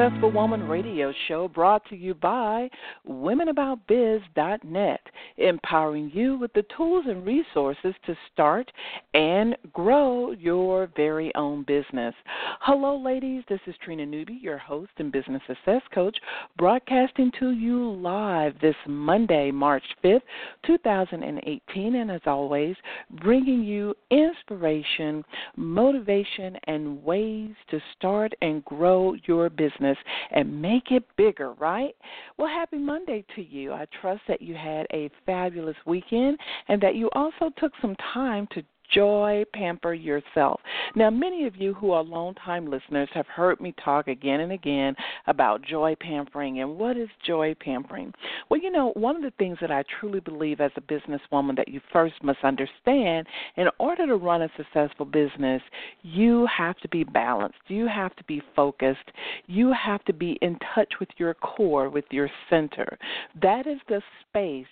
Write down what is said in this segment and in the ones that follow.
Successful Woman radio show brought to you by WomenAboutBiz.net, empowering you with the tools and resources to start and grow your very own business. Hello, ladies. This is Trina Newby, your host and business success coach, broadcasting to you live this Monday, March 5th, 2018. And as always, bringing you inspiration, motivation, and ways to start and grow your business and make it bigger, right? Well, happy Monday to you. I trust that you had a fabulous weekend and that you also took some time to Joy Pamper Yourself. Now, many of you who are longtime listeners have heard me talk again and again about joy pampering and what is joy pampering. Well, you know, one of the things that I truly believe as a businesswoman that you first must understand in order to run a successful business, you have to be balanced, you have to be focused, you have to be in touch with your core, with your center. That is the space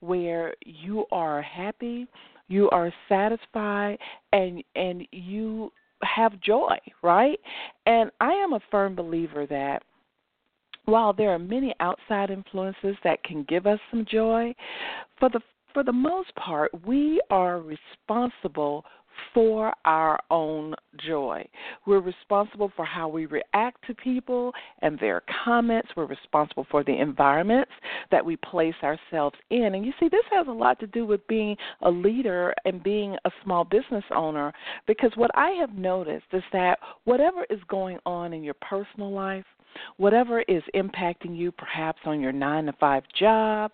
where you are happy, you are satisfied and and you have joy, right? And I am a firm believer that while there are many outside influences that can give us some joy, for the for the most part, we are responsible for our own joy. We're responsible for how we react to people and their comments. We're responsible for the environments that we place ourselves in. And you see, this has a lot to do with being a leader and being a small business owner because what I have noticed is that whatever is going on in your personal life, whatever is impacting you, perhaps on your nine to five job,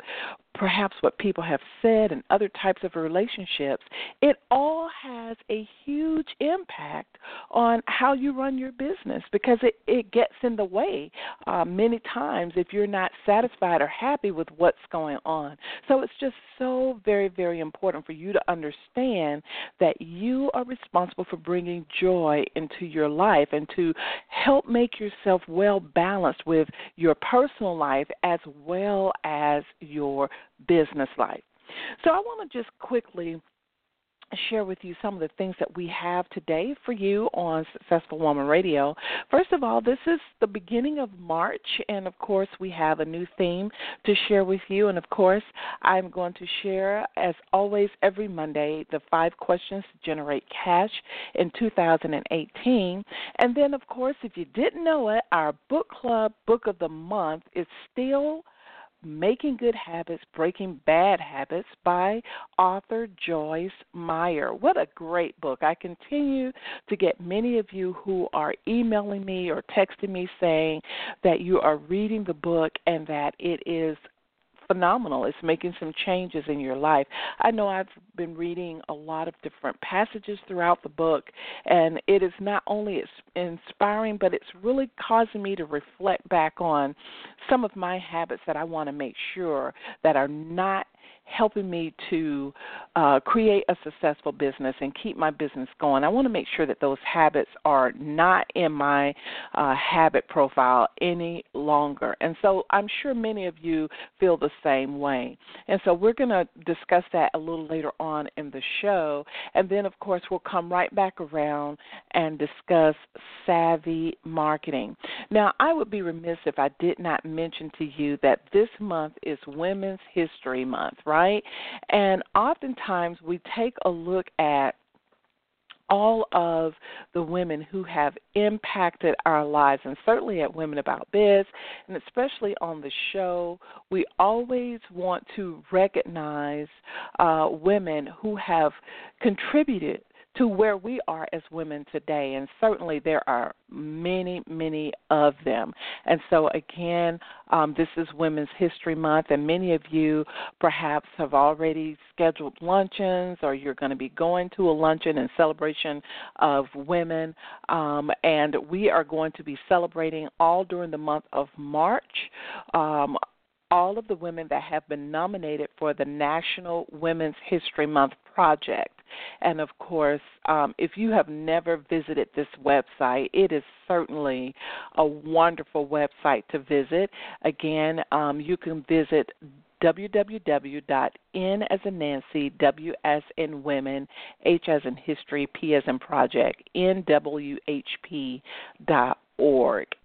perhaps what people have said and other types of relationships, it all has a huge impact on how you run your business because it, it gets in the way uh, many times if you're not satisfied or happy with what's going on. So it's just so very, very important for you to understand that you are responsible for bringing joy into your life and to help make yourself well balanced with your personal life as well as your business life. So I want to just quickly share with you some of the things that we have today for you on Successful Woman Radio. First of all, this is the beginning of March, and of course, we have a new theme to share with you. And of course, I'm going to share, as always, every Monday, the five questions to generate cash in 2018. And then, of course, if you didn't know it, our book club book of the month is still Making Good Habits, Breaking Bad Habits by author Joyce Meyer. What a great book. I continue to get many of you who are emailing me or texting me saying that you are reading the book and that it is phenomenal. It's making some changes in your life. I know I've been reading a lot of different passages throughout the book, and it is not only inspiring, but it's really causing me to reflect back on some of my habits that I want to make sure that are not helping me to uh, create a successful business and keep my business going. I want to make sure that those habits are not in my uh, habit profile any longer. And so I'm sure many of you feel the same way. And so we're going to discuss that a little later on in the show. And then, of course, we'll come right back around and discuss savvy marketing. Now, I would be remiss if I did not mention to you that this month is Women's History Month, right? Right? And oftentimes we take a look at all of the women who have impacted our lives, and certainly at Women About Biz, and especially on the show, we always want to recognize uh, women who have contributed to where we are as women today. And certainly there are many, many of them. And so, again, um, this is Women's History Month, and many of you perhaps have already scheduled luncheons or you're going to be going to a luncheon in celebration of women. Um, and we are going to be celebrating all during the month of March. Um, all of the women that have been nominated for the National Women's History Month project. And of course, um, if you have never visited this website, it is certainly a wonderful website to visit. Again, um, you can visit www.n as in Nancy, W as in women, H as in history, P as in project, nwhp.org.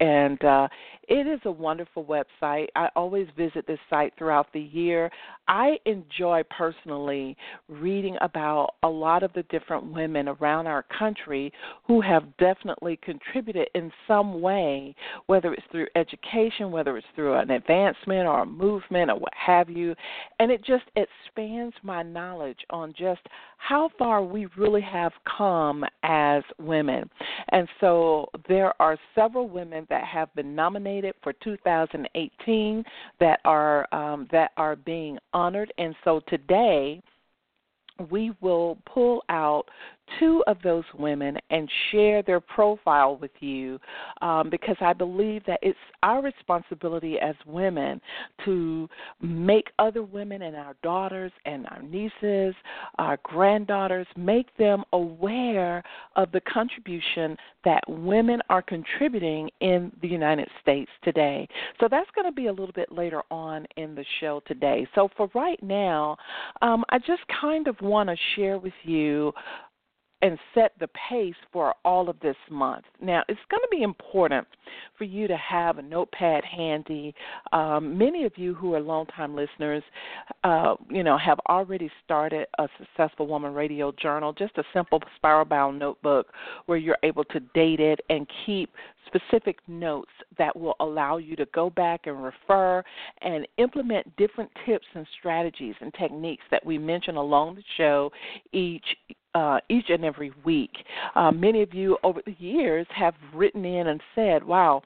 And uh, It is a wonderful website. I always visit this site throughout the year. I enjoy personally reading about a lot of the different women around our country who have definitely contributed in some way, whether it's through education, whether it's through an advancement or a movement or what have you. And it just expands my knowledge on just how far we really have come as women. And so there are several women that have been nominated for 2018 that are um, that are being honored. And so today we will pull out two of those women and share their profile with you um, because I believe that it's our responsibility as women to make other women and our daughters and our nieces, our granddaughters, make them aware of the contribution that women are contributing in the United States today. So that's going to be a little bit later on in the show today. So for right now, um, I just kind of want to share with you and set the pace for all of this month. Now, it's going to be important for you to have a notepad handy. Um, many of you who are longtime listeners, uh, you know, have already started a Successful Woman Radio Journal, just a simple spiral bound notebook where you're able to date it and keep specific notes that will allow you to go back and refer and implement different tips and strategies and techniques that we mention along the show each uh, each and every week. Uh, many of you over the years have written in and said, "Wow."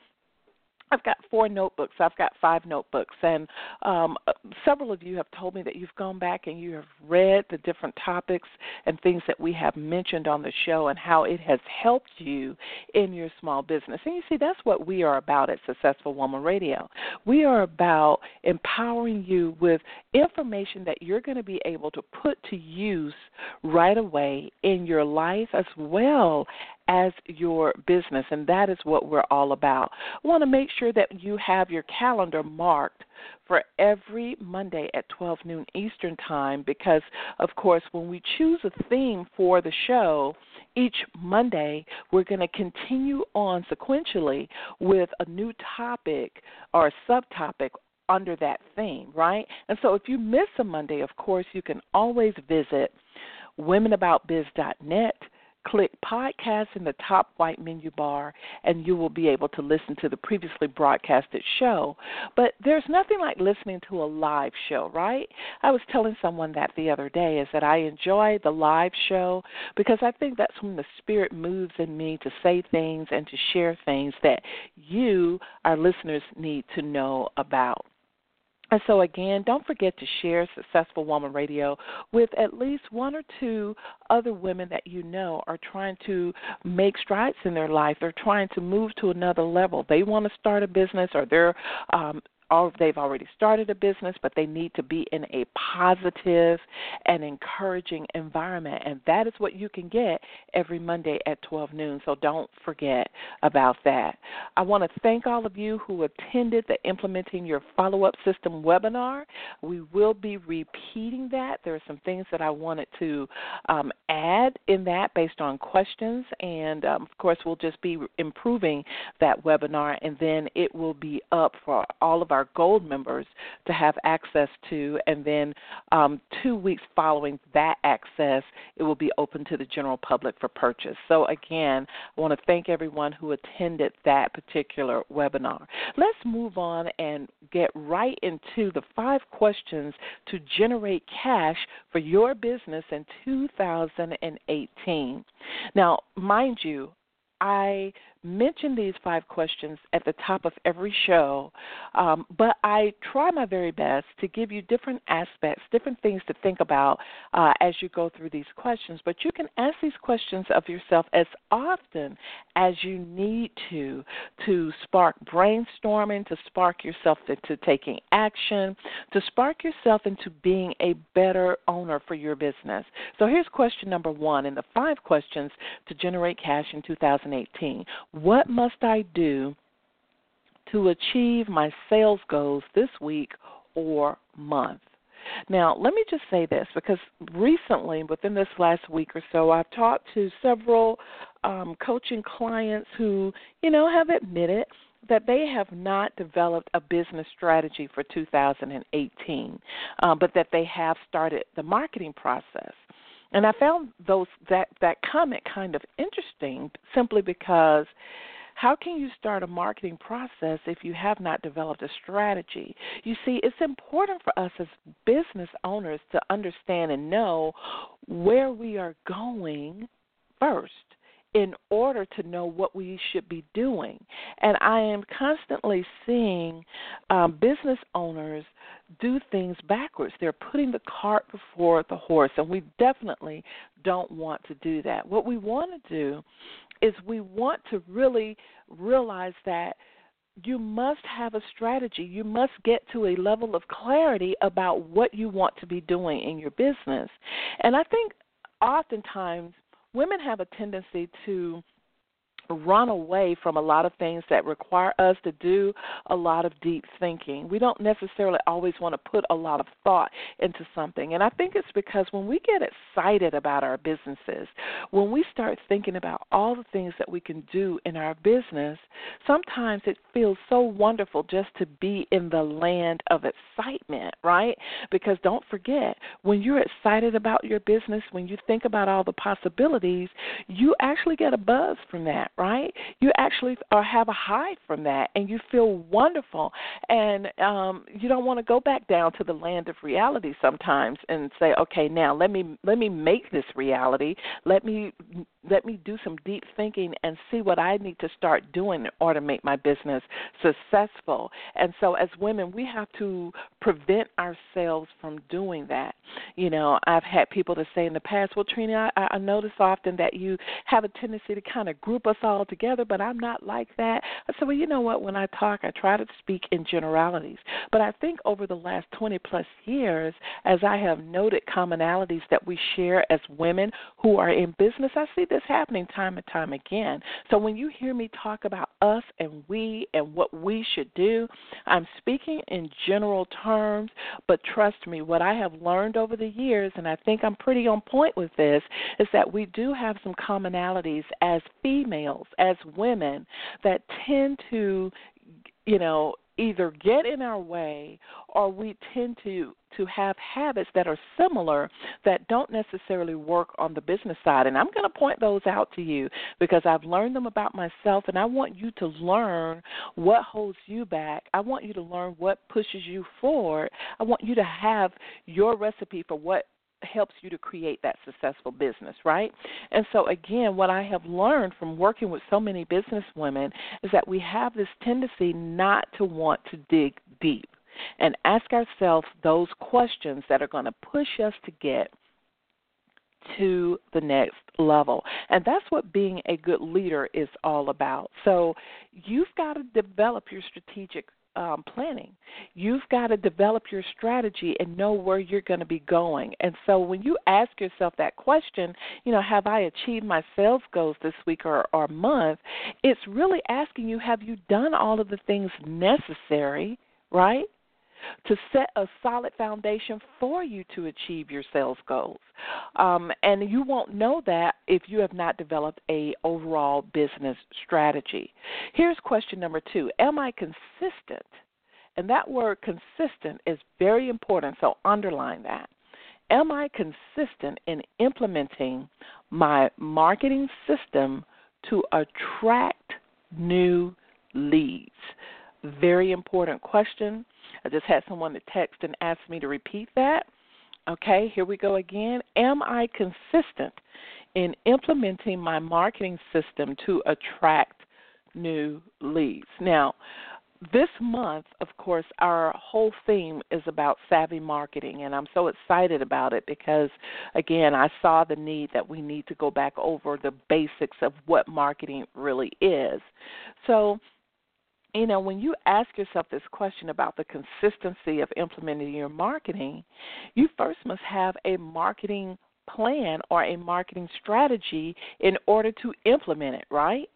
I've got four notebooks. I've got five notebooks, and um, several of you have told me that you've gone back and you have read the different topics and things that we have mentioned on the show and how it has helped you in your small business. And you see, that's what we are about at Successful Woman Radio. We are about empowering you with information that you're going to be able to put to use right away in your life as well as your business, and that is what we're all about. I want to make sure that you have your calendar marked for every Monday at 12 noon Eastern Time because, of course, when we choose a theme for the show, each Monday we're going to continue on sequentially with a new topic or subtopic under that theme, right? And so if you miss a Monday, of course, you can always visit womenaboutbiz.net click podcast in the top white menu bar and you will be able to listen to the previously broadcasted show. But there's nothing like listening to a live show, right? I was telling someone that the other day is that I enjoy the live show because I think that's when the spirit moves in me to say things and to share things that you, our listeners, need to know about. And so, again, don't forget to share Successful Woman Radio with at least one or two other women that you know are trying to make strides in their life. They're trying to move to another level. They want to start a business or they're um, all, they've already started a business, but they need to be in a positive and encouraging environment. And that is what you can get every Monday at 12 noon. So don't forget about that. I want to thank all of you who attended the Implementing Your Follow Up System webinar. We will be repeating that. There are some things that I wanted to um, add in that based on questions. And um, of course, we'll just be improving that webinar, and then it will be up for all of our our gold members to have access to, and then um, two weeks following that access, it will be open to the general public for purchase. So, again, I want to thank everyone who attended that particular webinar. Let's move on and get right into the five questions to generate cash for your business in 2018. Now, mind you, I mention these five questions at the top of every show, um, but I try my very best to give you different aspects, different things to think about uh, as you go through these questions. But you can ask these questions of yourself as often as you need to to spark brainstorming, to spark yourself into taking action, to spark yourself into being a better owner for your business. So here's question number one in the five questions to generate cash in 2018. What must I do to achieve my sales goals this week or month? Now, let me just say this because recently, within this last week or so, I've talked to several um, coaching clients who, you know, have admitted that they have not developed a business strategy for 2018, uh, but that they have started the marketing process. And I found those that that comment kind of interesting simply because how can you start a marketing process if you have not developed a strategy? You see, it's important for us as business owners to understand and know where we are going first in order to know what we should be doing. And I am constantly seeing um, business owners do things backwards. They're putting the cart before the horse, and we definitely don't want to do that. What we want to do is we want to really realize that you must have a strategy. You must get to a level of clarity about what you want to be doing in your business. And I think oftentimes women have a tendency to run away from a lot of things that require us to do a lot of deep thinking. We don't necessarily always want to put a lot of thought into something. And I think it's because when we get excited about our businesses, when we start thinking about all the things that we can do in our business, sometimes it feels so wonderful just to be in the land of excitement, right? Because don't forget, when you're excited about your business, when you think about all the possibilities, you actually get a buzz from that, right? You actually uh, have a high from that, and you feel wonderful, and um, you don't want to go back down to the land of reality sometimes and say, okay, now let me let me make this reality. Let me let me do some deep thinking and see what I need to start doing in order to make my business successful. And so, as women, we have to prevent ourselves from doing that. You know, I've had people to say in the past, "Well, Trina, I, I notice often that you have a tendency to kind of group us all together, but I'm not like that." I said, "Well, you know what? When I talk, I try to speak in generalities. But I think over the last 20 plus years, as I have noted commonalities that we share as women who are in business, I see this happening time and time again. So when you hear me talk about us and we and what we should do, I'm speaking in general terms, but trust me, what I have learned over the years, and I think I'm pretty on point with this, is that we do have some commonalities as females, as women, that tend to you know either get in our way or we tend to to have habits that are similar that don't necessarily work on the business side and I'm going to point those out to you because I've learned them about myself and I want you to learn what holds you back. I want you to learn what pushes you forward. I want you to have your recipe for what helps you to create that successful business, right? And so, again, what I have learned from working with so many business women is that we have this tendency not to want to dig deep and ask ourselves those questions that are going to push us to get to the next level. And that's what being a good leader is all about. So you've got to develop your strategic um, planning. You've got to develop your strategy and know where you're going to be going. And so when you ask yourself that question, you know, have I achieved my sales goals this week or, or month? It's really asking you, have you done all of the things necessary, right? To set a solid foundation for you to achieve your sales goals. Um, and you won't know that if you have not developed a overall business strategy. Here's question number two: Am I consistent? And that word consistent is very important, so underline that. Am I consistent in implementing my marketing system to attract new leads? Very important question. I just had someone to text and ask me to repeat that. Okay, here we go again. Am I consistent in implementing my marketing system to attract new leads? Now, this month, of course, our whole theme is about savvy marketing, and I'm so excited about it because, again, I saw the need that we need to go back over the basics of what marketing really is. So, you know, when you ask yourself this question about the consistency of implementing your marketing, you first must have a marketing plan or a marketing strategy in order to implement it, right?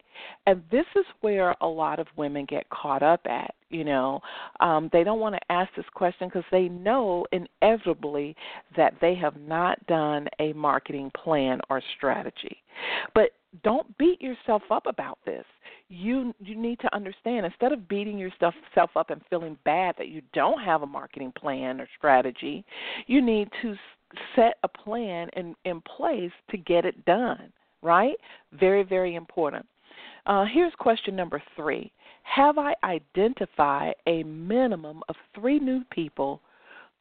And this is where a lot of women get caught up at. You know, um, they don't want to ask this question because they know inevitably that they have not done a marketing plan or strategy. But don't beat yourself up about this. You you need to understand instead of beating yourself up and feeling bad that you don't have a marketing plan or strategy, you need to set a plan in in place to get it done. Right? Very very important. Uh, here's question number three Have I identified a minimum of three new people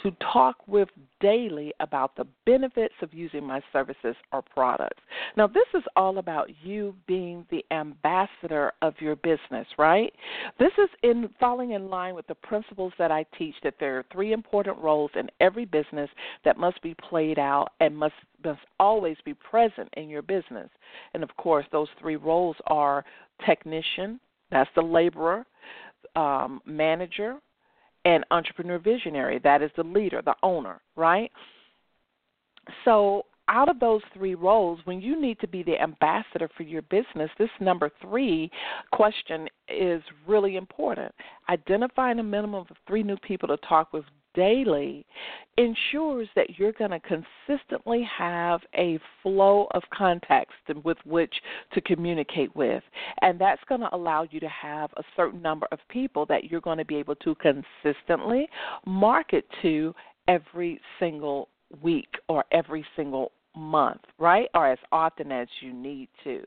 to talk with daily about the benefits of using my services or products. Now, this is all about you being the ambassador of your business, right? This is in falling in line with the principles that I teach that there are three important roles in every business that must be played out and must must always be present in your business. And of course, those three roles are technician, that's the laborer, um, manager, and entrepreneur visionary. That is the leader, the owner, right? So, out of those three roles, when you need to be the ambassador for your business, this number three question is really important. Identifying a minimum of three new people to talk with daily ensures that you're going to consistently have a flow of contacts with which to communicate with. And that's going to allow you to have a certain number of people that you're going to be able to consistently market to every single week or every single month, right? Or as often as you need to.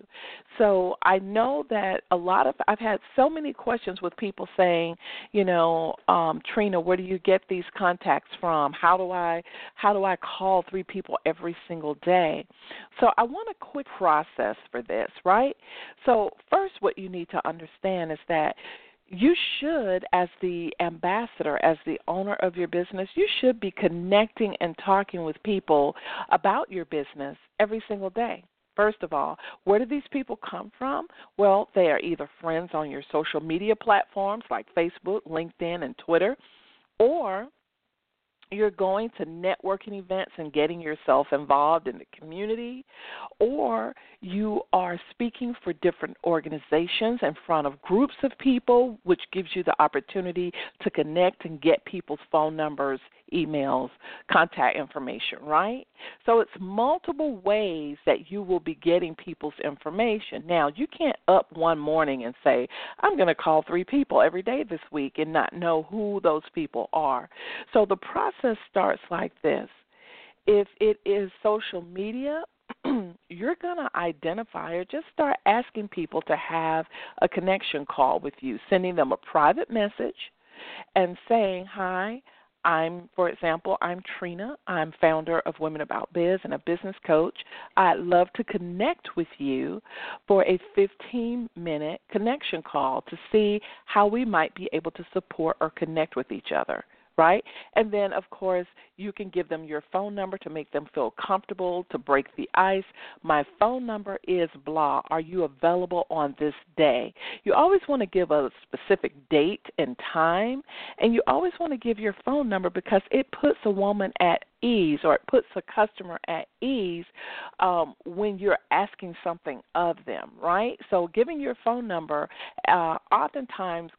So I know that a lot of I've had so many questions with people saying, you know, um, Trina, where do you get these contacts from? How do I how do I call three people every single day? So I want a quick process for this, right? So first what you need to understand is that you should, as the ambassador, as the owner of your business, you should be connecting and talking with people about your business every single day. First of all, where do these people come from? Well, they are either friends on your social media platforms like Facebook, LinkedIn, and Twitter, or you're going to networking events and getting yourself involved in the community, or you are speaking for different organizations in front of groups of people, which gives you the opportunity to connect and get people's phone numbers, emails, contact information, right? So it's multiple ways that you will be getting people's information. Now, you can't up one morning and say, I'm going to call three people every day this week and not know who those people are. So the process starts like this. If it is social media, you're going to identify or just start asking people to have a connection call with you, sending them a private message and saying, Hi, I'm, for example, I'm Trina. I'm founder of Women About Biz and a business coach. I'd love to connect with you for a 15 minute connection call to see how we might be able to support or connect with each other right? And then, of course, you can give them your phone number to make them feel comfortable, to break the ice. My phone number is blah. Are you available on this day? You always want to give a specific date and time, and you always want to give your phone number because it puts a woman at ease or it puts a customer at ease um, when you're asking something of them, right? So giving your phone number uh, oftentimes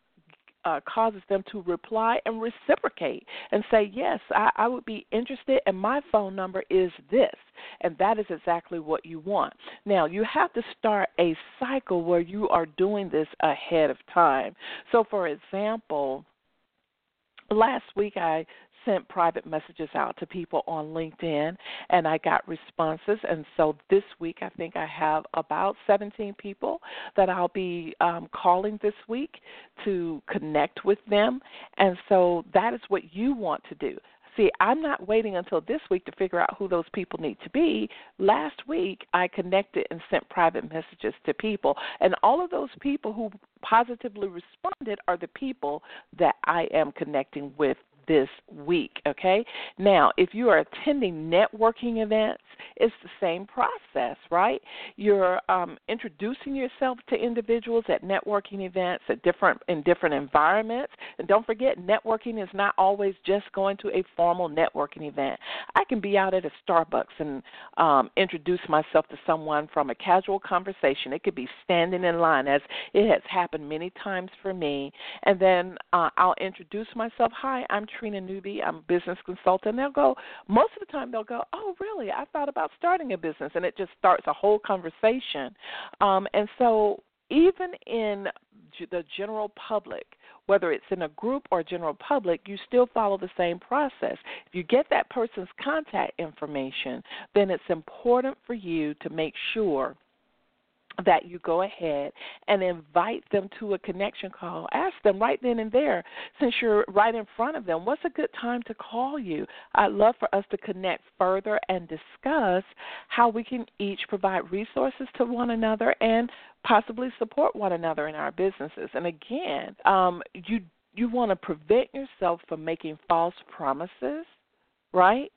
uh, causes them to reply and reciprocate and say, Yes, I, I would be interested, and my phone number is this. And that is exactly what you want. Now, you have to start a cycle where you are doing this ahead of time. So, for example, last week I sent private messages out to people on LinkedIn and I got responses. And so this week, I think I have about 17 people that I'll be um, calling this week to connect with them. And so that is what you want to do. See, I'm not waiting until this week to figure out who those people need to be. Last week, I connected and sent private messages to people, and all of those people who positively responded are the people that I am connecting with this week, okay? Now, if you are attending networking events, it's the same process, right? You're um, introducing yourself to individuals at networking events at different in different environments, and don't forget, networking is not always just going to a formal networking event. I can be out at a Starbucks and um, introduce myself to someone from a casual conversation. It could be standing in line, as it has happened many times for me, and then uh, I'll introduce myself. Hi, I'm Trina Newby. I'm a business consultant. They'll go, most of the time, they'll go, Oh, really? I thought about starting a business. And it just starts a whole conversation. Um, and so, even in the general public, whether it's in a group or general public, you still follow the same process. If you get that person's contact information, then it's important for you to make sure that you go ahead and invite them to a connection call. Ask them right then and there, since you're right in front of them, what's a good time to call you? I'd love for us to connect further and discuss how we can each provide resources to one another and possibly support one another in our businesses. And again, um, you you want to prevent yourself from making false promises right?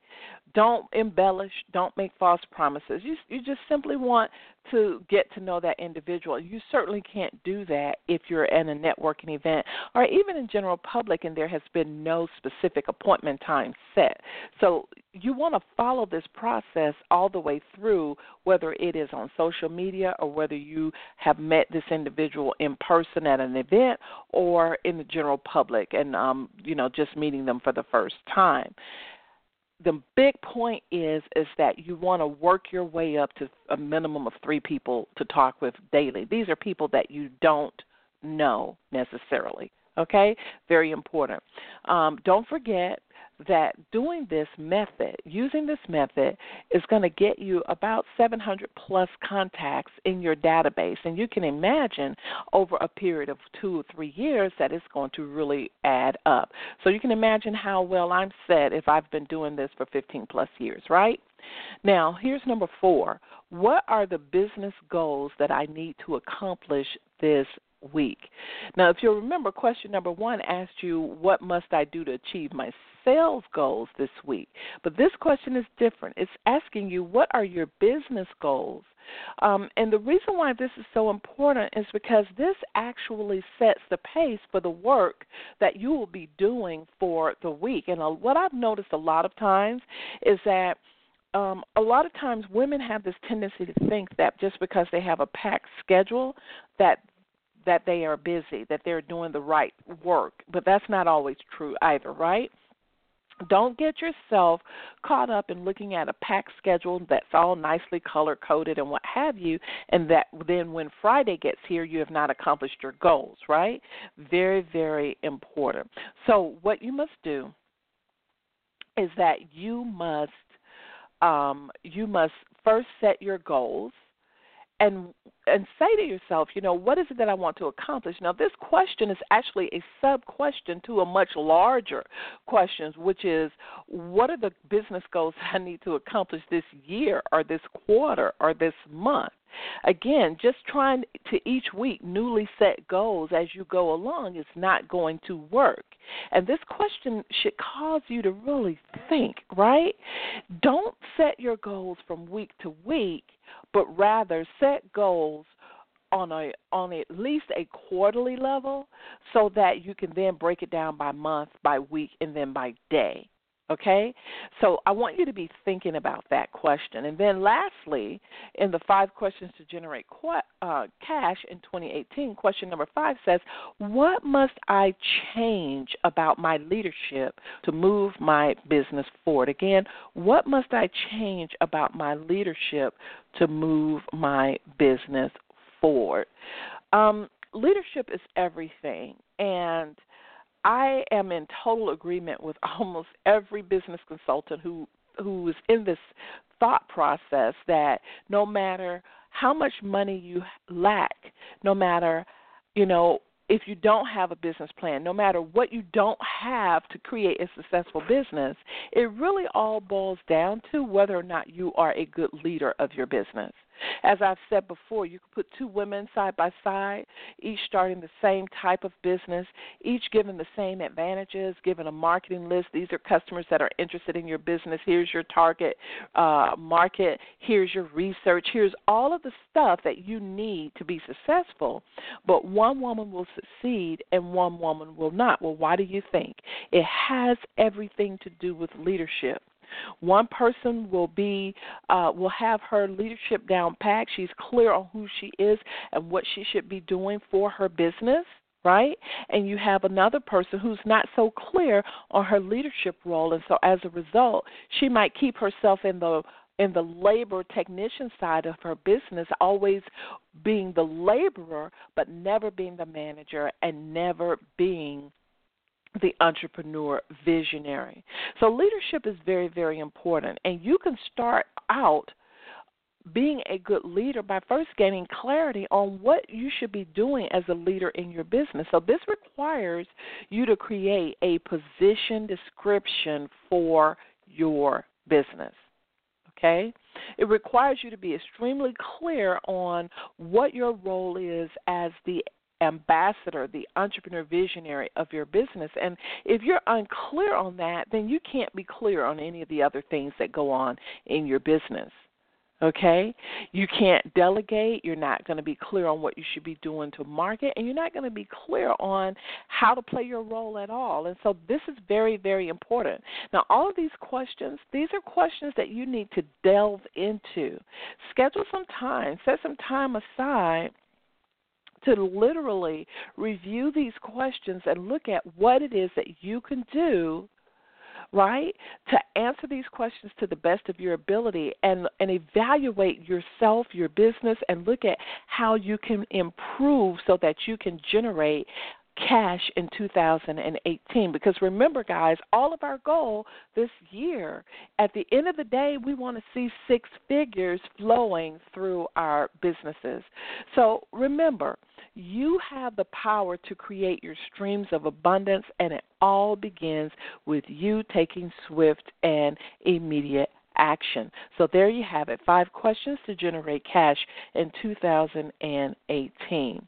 Don't embellish, don't make false promises. You you just simply want to get to know that individual. You certainly can't do that if you're in a networking event or even in general public and there has been no specific appointment time set. So you want to follow this process all the way through whether it is on social media or whether you have met this individual in person at an event or in the general public and um you know just meeting them for the first time the big point is is that you want to work your way up to a minimum of three people to talk with daily. These are people that you don't know necessarily. Okay, very important. Um, don't forget that doing this method, using this method, is going to get you about 700 plus contacts in your database. And you can imagine over a period of two or three years that it's going to really add up. So you can imagine how well I'm set if I've been doing this for 15 plus years, right? Now, here's number four. What are the business goals that I need to accomplish this week? Now, if you'll remember, question number one asked you, What must I do to achieve my sales goals this week. But this question is different. It's asking you, what are your business goals? Um, and the reason why this is so important is because this actually sets the pace for the work that you will be doing for the week. And uh, what I've noticed a lot of times is that um, a lot of times women have this tendency to think that just because they have a packed schedule that that they are busy, that they're doing the right work. But that's not always true either, right? Don't get yourself caught up in looking at a pack schedule that's all nicely color coded and what have you, and that then when Friday gets here, you have not accomplished your goals, right? Very, very important. So, what you must do is that you must um, you must first set your goals and and say to yourself, you know, what is it that I want to accomplish? Now, this question is actually a sub question to a much larger question, which is what are the business goals I need to accomplish this year or this quarter or this month? Again, just trying to each week newly set goals as you go along is not going to work. And this question should cause you to really think, right? Don't set your goals from week to week, but rather set goals on a on at least a quarterly level so that you can then break it down by month, by week, and then by day. Okay? So I want you to be thinking about that question. And then lastly, in the five questions to generate uh, cash in 2018, question number five says, What must I change about my leadership to move my business forward? Again, what must I change about my leadership to move my business forward? Um, leadership is everything. And I am in total agreement with almost every business consultant who who is in this thought process that no matter how much money you lack, no matter you know if you don't have a business plan, no matter what you don't have to create a successful business, it really all boils down to whether or not you are a good leader of your business. As I've said before, you could put two women side by side, each starting the same type of business, each given the same advantages, given a marketing list. These are customers that are interested in your business. Here's your target uh, market. Here's your research. Here's all of the stuff that you need to be successful. But one woman will succeed and one woman will not. Well, why do you think? It has everything to do with leadership. One person will be uh, will have her leadership down pat. She's clear on who she is and what she should be doing for her business right? And you have another person who's not so clear on her leadership role, and so as a result, she might keep herself in the in the labor technician side of her business, always being the laborer, but never being the manager and never being the entrepreneur visionary. So, leadership is very, very important. And you can start out being a good leader by first gaining clarity on what you should be doing as a leader in your business. So, this requires you to create a position description for your business. Okay? It requires you to be extremely clear on what your role is as the ambassador, the entrepreneur visionary of your business. And if you're unclear on that, then you can't be clear on any of the other things that go on in your business. Okay? You can't delegate. You're not going to be clear on what you should be doing to market, and you're not going to be clear on how to play your role at all. And so this is very, very important. Now, all of these questions, these are questions that you need to delve into. Schedule some time, set some time aside to literally review these questions and look at what it is that you can do right to answer these questions to the best of your ability and and evaluate yourself your business and look at how you can improve so that you can generate cash in 2018 because remember guys all of our goal this year at the end of the day we want to see six figures flowing through our businesses. So remember you have the power to create your streams of abundance and it all begins with you taking swift and immediate action. So there you have it. Five questions to generate cash in 2018.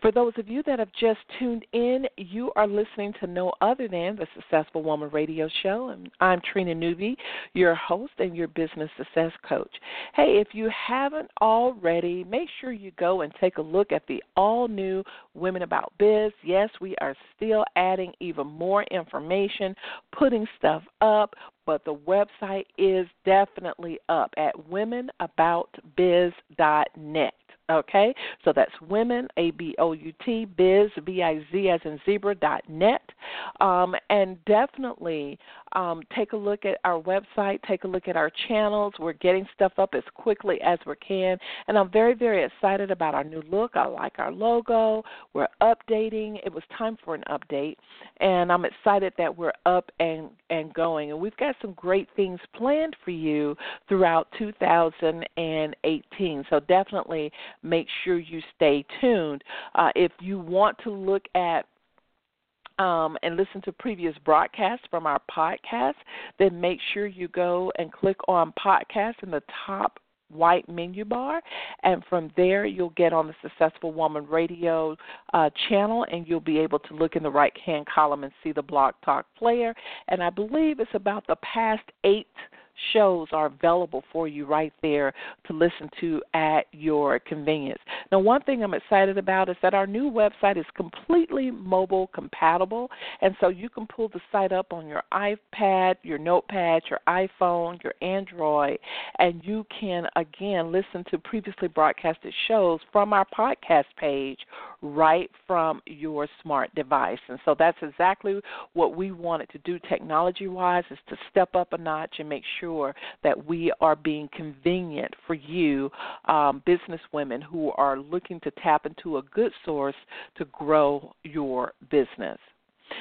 For those of you that have just tuned in, you are listening to no other than the Successful Woman Radio Show. And I'm Trina Newby, your host and your business success coach. Hey, if you haven't already, make sure you go and take a look at the all new Women About Biz. Yes, we are still adding even more information, putting stuff up, but the website is definitely up at womenaboutbiz.net. Okay, so that's women, A B O U T, biz, B I Z as in zebra dot net. Um, and definitely um, take a look at our website, take a look at our channels. We're getting stuff up as quickly as we can. And I'm very, very excited about our new look. I like our logo. We're updating. It was time for an update. And I'm excited that we're up and, and going. And we've got some great things planned for you throughout 2018. So definitely make sure you stay tuned. Uh, if you want to look at um, and listen to previous broadcasts from our podcast, then make sure you go and click on podcast in the top white menu bar, and from there you'll get on the Successful Woman Radio uh, channel, and you'll be able to look in the right hand column and see the Blog Talk player. And I believe it's about the past eight shows are available for you right there to listen to at your convenience. Now, one thing I'm excited about is that our new website is completely mobile compatible, and so you can pull the site up on your iPad, your notepad, your iPhone, your Android, and you can again listen to previously broadcasted shows from our podcast page right from your smart device. And so that's exactly what we wanted to do technology wise is to step up a notch and make sure that we are being convenient for you, um, business women who are looking to tap into a good source to grow your business.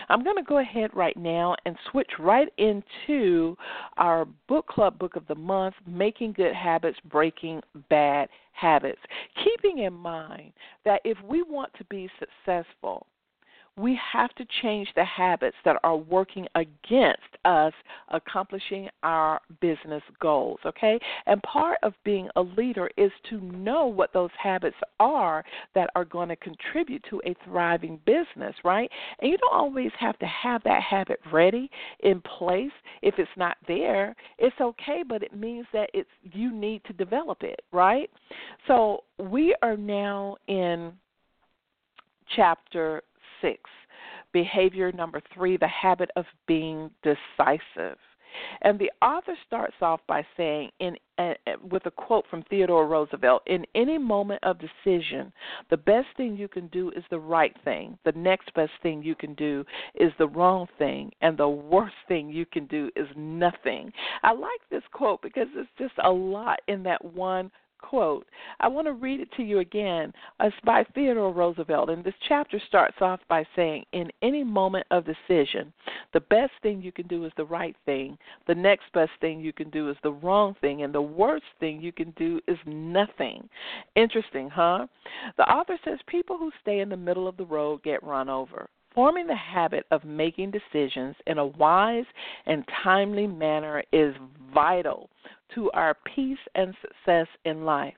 I'm going to go ahead right now and switch right into our book club book of the month, Making Good Habits, Breaking Bad Habits. Keeping in mind that if we want to be successful, we have to change the habits that are working against us accomplishing our business goals, okay? And part of being a leader is to know what those habits are that are going to contribute to a thriving business, right? And you don't always have to have that habit ready in place. If it's not there, it's okay, but it means that it's you need to develop it, right? So, we are now in chapter six. Behavior number three, the habit of being decisive. And the author starts off by saying, in uh, with a quote from Theodore Roosevelt In any moment of decision, the best thing you can do is the right thing. The next best thing you can do is the wrong thing. And the worst thing you can do is nothing. I like this quote because it's just a lot in that one quote. I want to read it to you again. It's by Theodore Roosevelt, and this chapter starts off by saying, In any moment of decision, the best thing you can do is the right thing, the next best thing you can do is the wrong thing, and the worst thing you can do is nothing. Interesting, huh? The author says people who stay in the middle of the road get run over. Forming the habit of making decisions in a wise and timely manner is vital to our peace and success in life.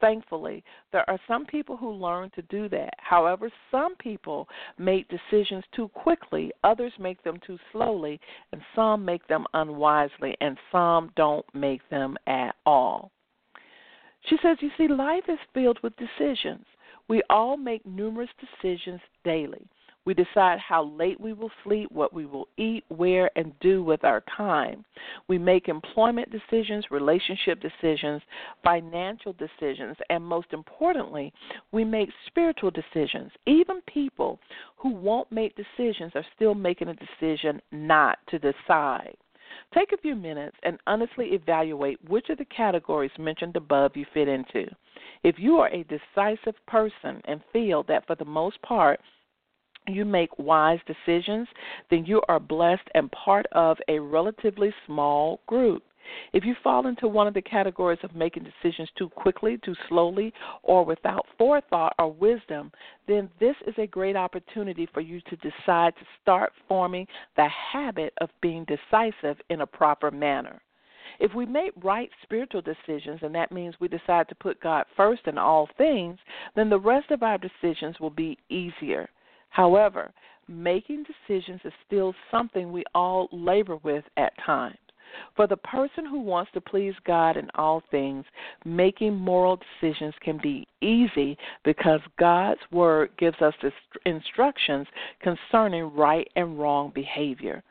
Thankfully, there are some people who learn to do that. However, some people make decisions too quickly, others make them too slowly, and some make them unwisely, and some don't make them at all. She says, You see, life is filled with decisions. We all make numerous decisions daily. We decide how late we will sleep, what we will eat, where, and do with our time. We make employment decisions, relationship decisions, financial decisions, and most importantly, we make spiritual decisions. Even people who won't make decisions are still making a decision not to decide. Take a few minutes and honestly evaluate which of the categories mentioned above you fit into. If you are a decisive person and feel that for the most part you make wise decisions, then you are blessed and part of a relatively small group. If you fall into one of the categories of making decisions too quickly, too slowly, or without forethought or wisdom, then this is a great opportunity for you to decide to start forming the habit of being decisive in a proper manner. If we make right spiritual decisions, and that means we decide to put God first in all things, then the rest of our decisions will be easier. However, making decisions is still something we all labor with at times. For the person who wants to please God in all things, making moral decisions can be easy because God's Word gives us instructions concerning right and wrong behavior.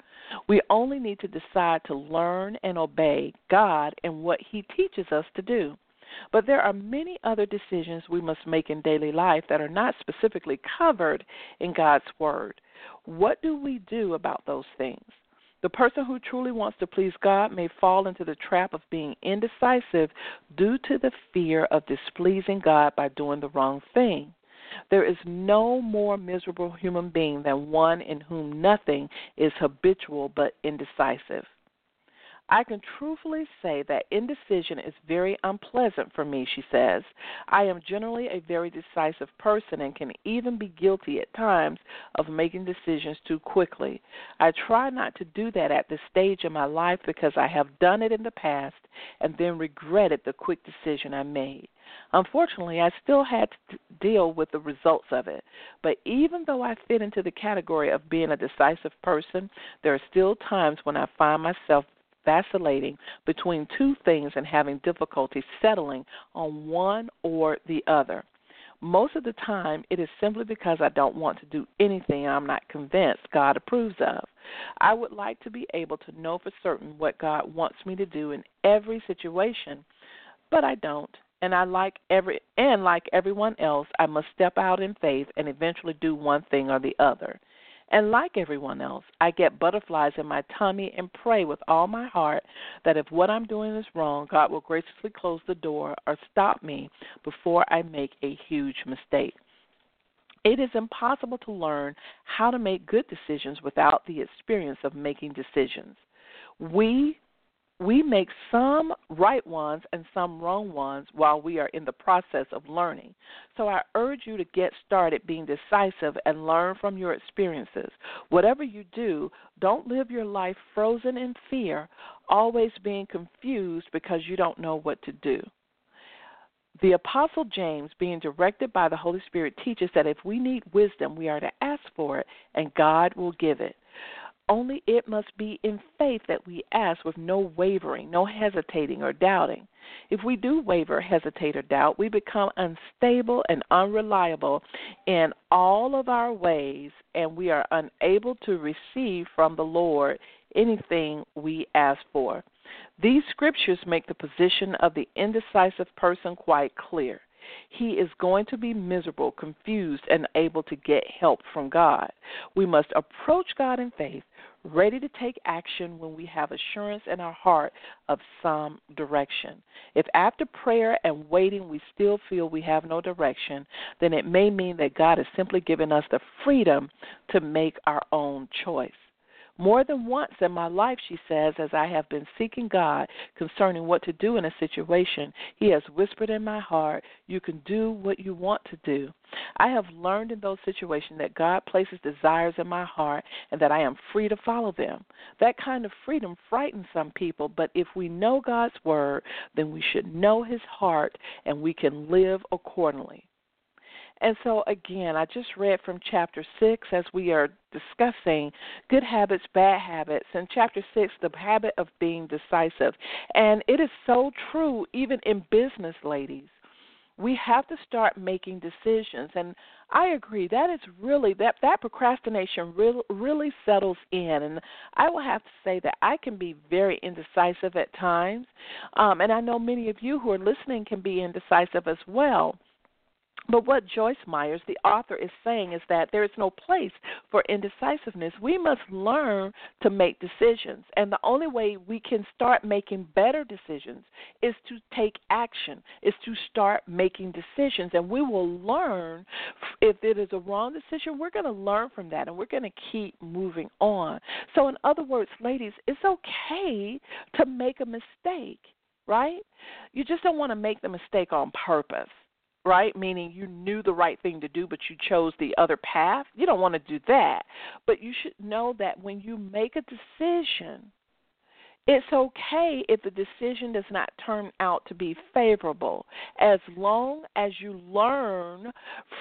We only need to decide to learn and obey God and what He teaches us to do. But there are many other decisions we must make in daily life that are not specifically covered in God's Word. What do we do about those things? The person who truly wants to please God may fall into the trap of being indecisive due to the fear of displeasing God by doing the wrong thing. There is no more miserable human being than one in whom nothing is habitual but indecisive. I can truthfully say that indecision is very unpleasant for me, she says. I am generally a very decisive person and can even be guilty at times of making decisions too quickly. I try not to do that at this stage in my life because I have done it in the past and then regretted the quick decision I made. Unfortunately, I still had to deal with the results of it. But even though I fit into the category of being a decisive person, there are still times when I find myself vacillating between two things and having difficulty settling on one or the other. Most of the time, it is simply because I don't want to do anything I'm not convinced God approves of. I would like to be able to know for certain what God wants me to do in every situation, but I don't. And I like every and like everyone else, I must step out in faith and eventually do one thing or the other. And like everyone else, I get butterflies in my tummy and pray with all my heart that if what I'm doing is wrong, God will graciously close the door or stop me before I make a huge mistake. It is impossible to learn how to make good decisions without the experience of making decisions. We we make some right ones and some wrong ones while we are in the process of learning. So I urge you to get started being decisive and learn from your experiences. Whatever you do, don't live your life frozen in fear, always being confused because you don't know what to do. The Apostle James, being directed by the Holy Spirit, teaches that if we need wisdom, we are to ask for it, and God will give it. Only it must be in faith that we ask with no wavering, no hesitating or doubting. If we do waver, hesitate, or doubt, we become unstable and unreliable in all of our ways, and we are unable to receive from the Lord anything we ask for. These scriptures make the position of the indecisive person quite clear. He is going to be miserable, confused, and able to get help from God. We must approach God in faith, ready to take action when we have assurance in our heart of some direction. If after prayer and waiting we still feel we have no direction, then it may mean that God has simply given us the freedom to make our own choice. More than once in my life, she says, as I have been seeking God concerning what to do in a situation, He has whispered in my heart, You can do what you want to do. I have learned in those situations that God places desires in my heart and that I am free to follow them. That kind of freedom frightens some people, but if we know God's Word, then we should know His heart and we can live accordingly. And so, again, I just read from chapter 6 as we are discussing good habits, bad habits. In chapter 6, the habit of being decisive. And it is so true, even in business, ladies. We have to start making decisions. And I agree, that is really, that, that procrastination really, really settles in. And I will have to say that I can be very indecisive at times. Um, and I know many of you who are listening can be indecisive as well. But what Joyce Meyers, the author, is saying is that there is no place for indecisiveness. We must learn to make decisions. And the only way we can start making better decisions is to take action, is to start making decisions. And we will learn if it is a wrong decision, we're going to learn from that and we're going to keep moving on. So, in other words, ladies, it's okay to make a mistake, right? You just don't want to make the mistake on purpose right? Meaning you knew the right thing to do, but you chose the other path. You don't want to do that. But you should know that when you make a decision, it's okay if the decision does not turn out to be favorable as long as you learn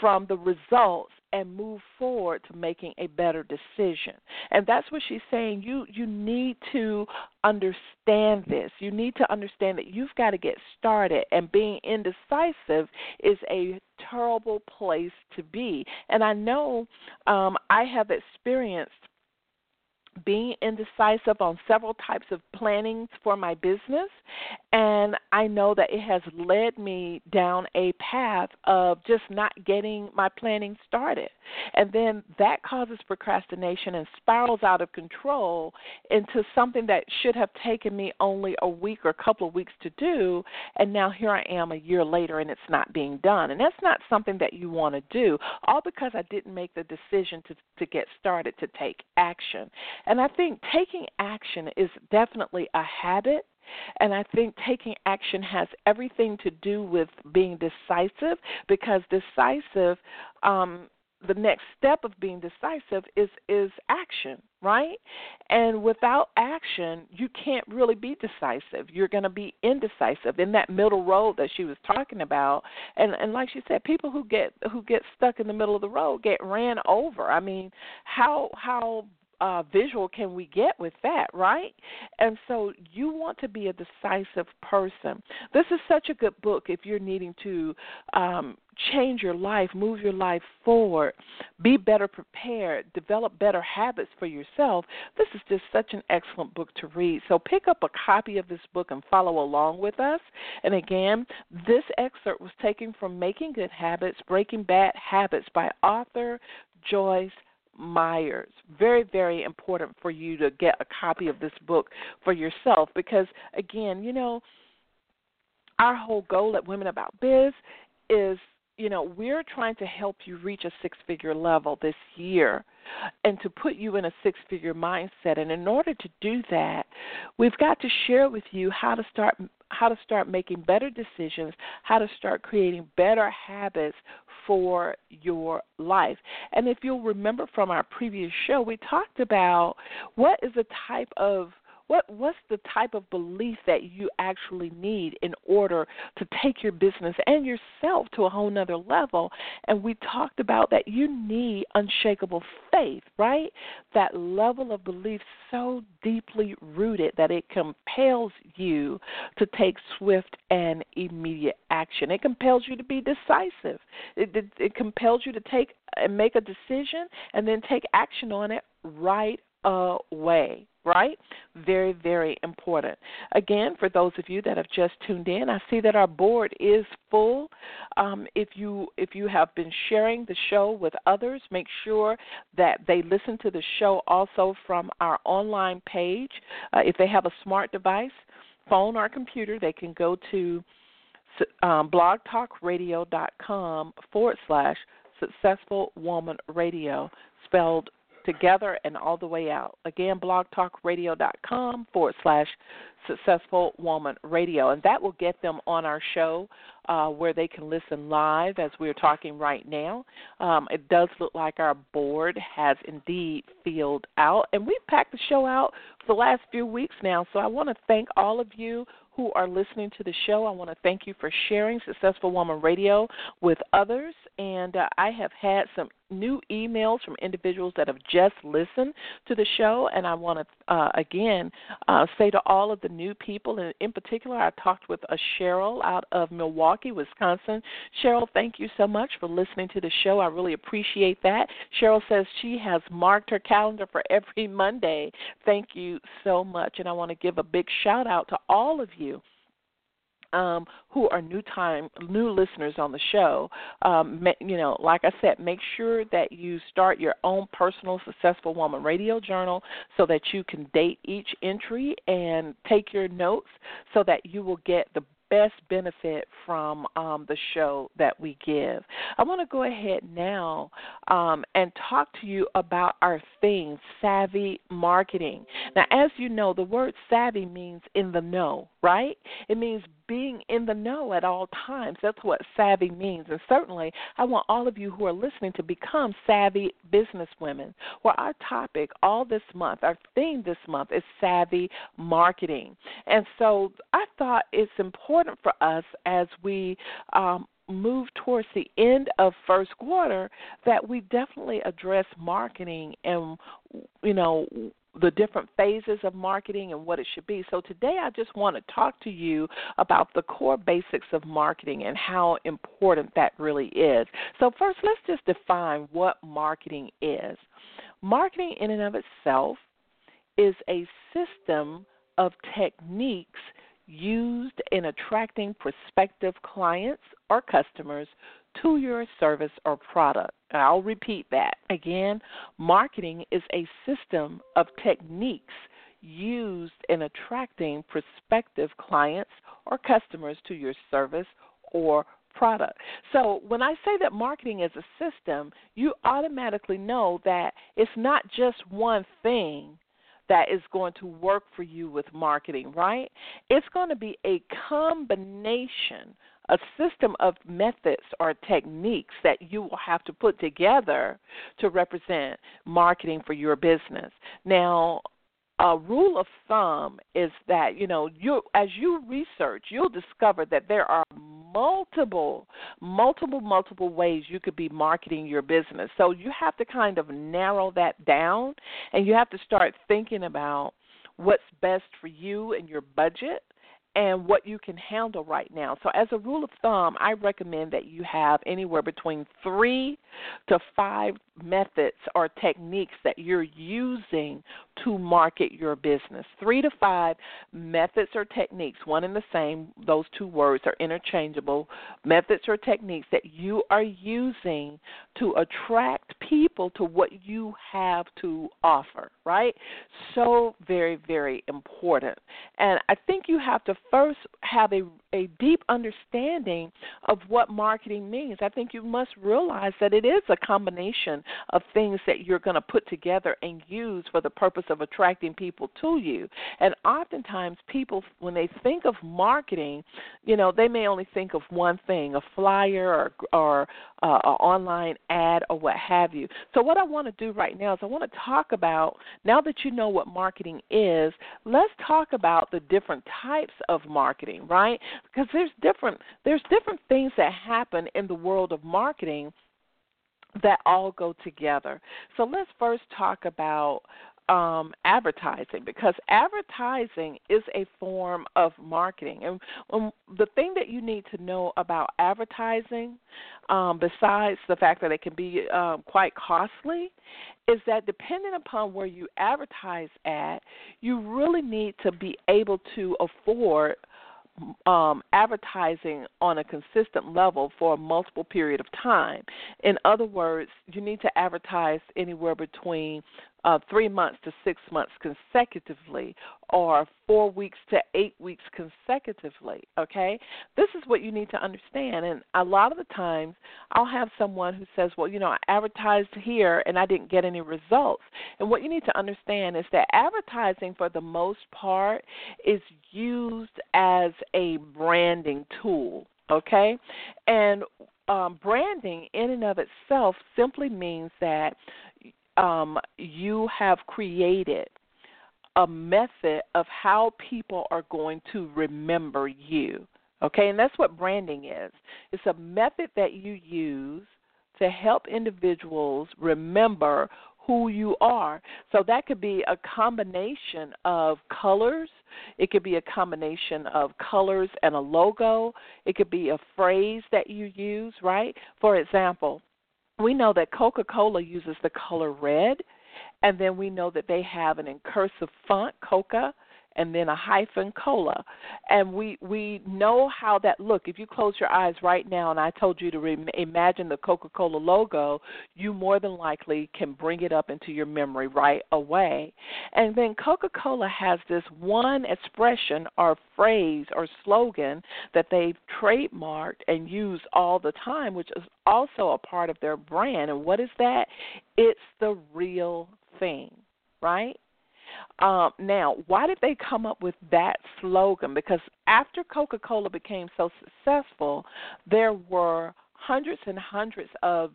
from the results and move forward to making a better decision. And that's what she's saying. You you need to understand this. You need to understand that you've got to get started and being indecisive is a terrible place to be. And I know um I have experienced being indecisive on several types of plannings for my business, and I know that it has led me down a path of just not getting my planning started. And then that causes procrastination and spirals out of control into something that should have taken me only a week or a couple of weeks to do, and now here I am a year later and it's not being done. And that's not something that you want to do, all because I didn't make the decision to to get started to take action. And I think taking action is definitely a habit. And I think taking action has everything to do with being decisive because decisive um, the next step of being decisive is is action right? And without action you can't really be decisive. You're going to be indecisive in that middle road that she was talking about. And and like she said people who get who get stuck in the middle of the road get ran over. I mean how how uh, visual can we get with that, right? And so you want to be a decisive person. This is such a good book if you're needing to um, change your life, move your life forward, be better prepared, develop better habits for yourself. This is just such an excellent book to read. So pick up a copy of this book and follow along with us. And again, this excerpt was taken from Making Good Habits, Breaking Bad Habits by author Joyce Meyers. Very, very important for you to get a copy of this book for yourself because, again, you know, our whole goal at Women About Biz is, you know, we're trying to help you reach a six figure level this year and to put you in a six figure mindset. And in order to do that, we've got to share with you how to start how to start making better decisions, how to start creating better habits for your life. And if you'll remember from our previous show, we talked about what is the type of what what's the type of belief that you actually need in order to take your business and yourself to a whole nother level? And we talked about that you need unshakable faith, right? That level of belief so deeply rooted that it compels you to take swift and immediate action. It compels you to be decisive. It, it, it compels you to take and make a decision and then take action on it right away right? Very, very important. Again, for those of you that have just tuned in, I see that our board is full. Um, if you if you have been sharing the show with others, make sure that they listen to the show also from our online page. Uh, if they have a smart device, phone or computer, they can go to um, blogtalkradio.com forward slash successful woman radio spelled together and all the way out. Again, blogtalkradio.com forward slash successful woman radio. And that will get them on our show uh, where they can listen live as we're talking right now. Um, it does look like our board has indeed filled out. And we've packed the show out for the last few weeks now. So I want to thank all of you who are listening to the show. I want to thank you for sharing Successful Woman Radio with others. And uh, I have had some new emails from individuals that have just listened to the show. And I want to, uh, again, uh, say to all of the new people, and in particular, I talked with a Cheryl out of Milwaukee, Wisconsin. Cheryl, thank you so much for listening to the show. I really appreciate that. Cheryl says she has marked her calendar for every Monday. Thank you so much. And I want to give a big shout out to all of you um, who are new time new listeners on the show, um, you know, like I said, make sure that you start your own personal successful woman radio journal so that you can date each entry and take your notes so that you will get the best benefit from um, the show that we give. I want to go ahead now um, and talk to you about our theme, savvy marketing. Now, as you know, the word savvy means in the know, right? It means being in the know at all times. That's what savvy means. And certainly, I want all of you who are listening to become savvy businesswomen. Well, our topic all this month, our theme this month is savvy marketing. And so I thought it's important for us as we um, move towards the end of first quarter that we definitely address marketing and you know the different phases of marketing and what it should be. So today I just want to talk to you about the core basics of marketing and how important that really is. So first let's just define what marketing is. Marketing in and of itself is a system of techniques used in attracting prospective clients or customers to your service or product. I'll repeat that again. Marketing is a system of techniques used in attracting prospective clients or customers to your service or product. So when I say that marketing is a system, you automatically know that it's not just one thing that is going to work for you with marketing, right? It's going to be a combination a system of methods or techniques that you will have to put together to represent marketing for your business. Now, a rule of thumb is that you know you as you research you'll discover that there are multiple multiple multiple ways you could be marketing your business so you have to kind of narrow that down and you have to start thinking about what's best for you and your budget and what you can handle right now. So, as a rule of thumb, I recommend that you have anywhere between three to five methods or techniques that you're using to market your business. Three to five methods or techniques, one and the same, those two words are interchangeable. Methods or techniques that you are using to attract people to what you have to offer, right? So, very, very important. And I think you have to first have a, a deep understanding of what marketing means. I think you must realize that it is a combination of things that you're going to put together and use for the purpose of attracting people to you. And oftentimes, people, when they think of marketing, you know, they may only think of one thing a flyer or, or uh, an online ad or what have you. So, what I want to do right now is I want to talk about, now that you know what marketing is, let's talk about the different types of marketing, right? Because there's different there's different things that happen in the world of marketing that all go together. So let's first talk about um, advertising because advertising is a form of marketing. And um, the thing that you need to know about advertising, um, besides the fact that it can be um, quite costly, is that depending upon where you advertise at, you really need to be able to afford um, advertising on a consistent level for a multiple period of time. In other words, you need to advertise anywhere between uh, three months to six months consecutively, or four weeks to eight weeks consecutively. Okay, this is what you need to understand. And a lot of the times, I'll have someone who says, "Well, you know, I advertised here and I didn't get any results." And what you need to understand is that advertising, for the most part, is used as a branding tool. Okay, and um, branding in and of itself simply means that um, you have created a method of how people are going to remember you. Okay, and that's what branding is. It's a method that you use to help individuals remember who you are. So that could be a combination of colors, it could be a combination of colors and a logo, it could be a phrase that you use, right? For example, we know that Coca Cola uses the color red, and then we know that they have an incursive font, Coca, and then a hyphen cola. And we we know how that look. If you close your eyes right now and I told you to re- imagine the Coca-Cola logo, you more than likely can bring it up into your memory right away. And then Coca-Cola has this one expression or phrase or slogan that they've trademarked and use all the time, which is also a part of their brand. And what is that? It's the real thing, right? Um, now, why did they come up with that slogan? Because after Coca Cola became so successful, there were hundreds and hundreds of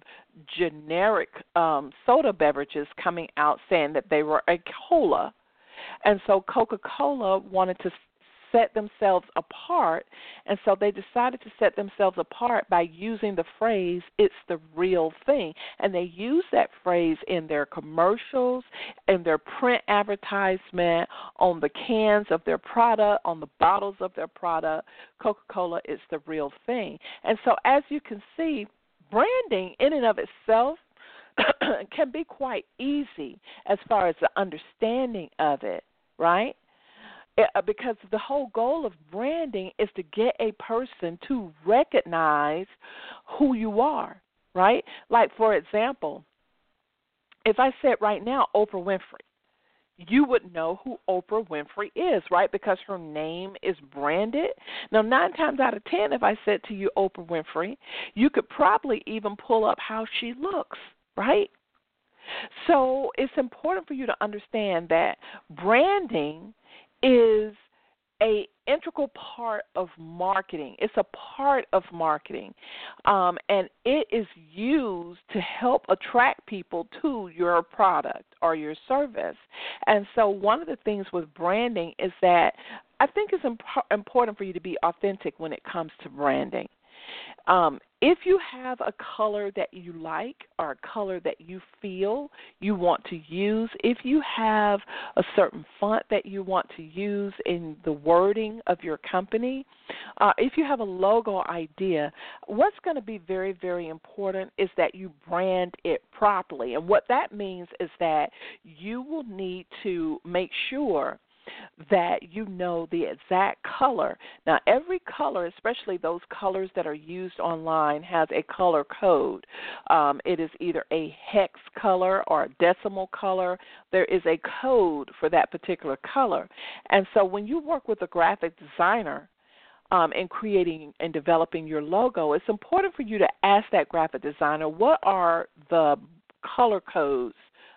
generic um, soda beverages coming out saying that they were a cola. And so Coca Cola wanted to set themselves apart. And so they decided to set themselves apart by using the phrase, it's the real thing. And they use that phrase in their commercials, in their print advertisement, on the cans of their product, on the bottles of their product. Coca Cola is the real thing. And so, as you can see, branding in and of itself can be quite easy as far as the understanding of it, right? Uh, because the whole goal of branding is to get a person to recognize who you are, right? Like, for example, if I said right now Oprah Winfrey, you would know who Oprah Winfrey is, right? Because her name is branded. Now, nine times out of ten, if I said to you Oprah Winfrey, you could probably even pull up how she looks, right? So it's important for you to understand that branding is a integral part of marketing. It's a part of marketing, um, and it is used to help attract people to your product or your service. And so, one of the things with branding is that I think it's imp- important for you to be authentic when it comes to branding. Um, if you have a color that you like or a color that you feel you want to use, if you have a certain font that you want to use in the wording of your company, uh, if you have a logo idea, what's going to be very, very important is that you brand it properly. And what that means is that you will need to make sure that you know the exact color. Now, every color, especially those colors that are used online, has a color code. Um, it is either a hex color or a decimal color. There is a code for that particular color. And so when you work with a graphic designer, um, in creating and developing your logo, it's important for you to ask that graphic designer what are the color codes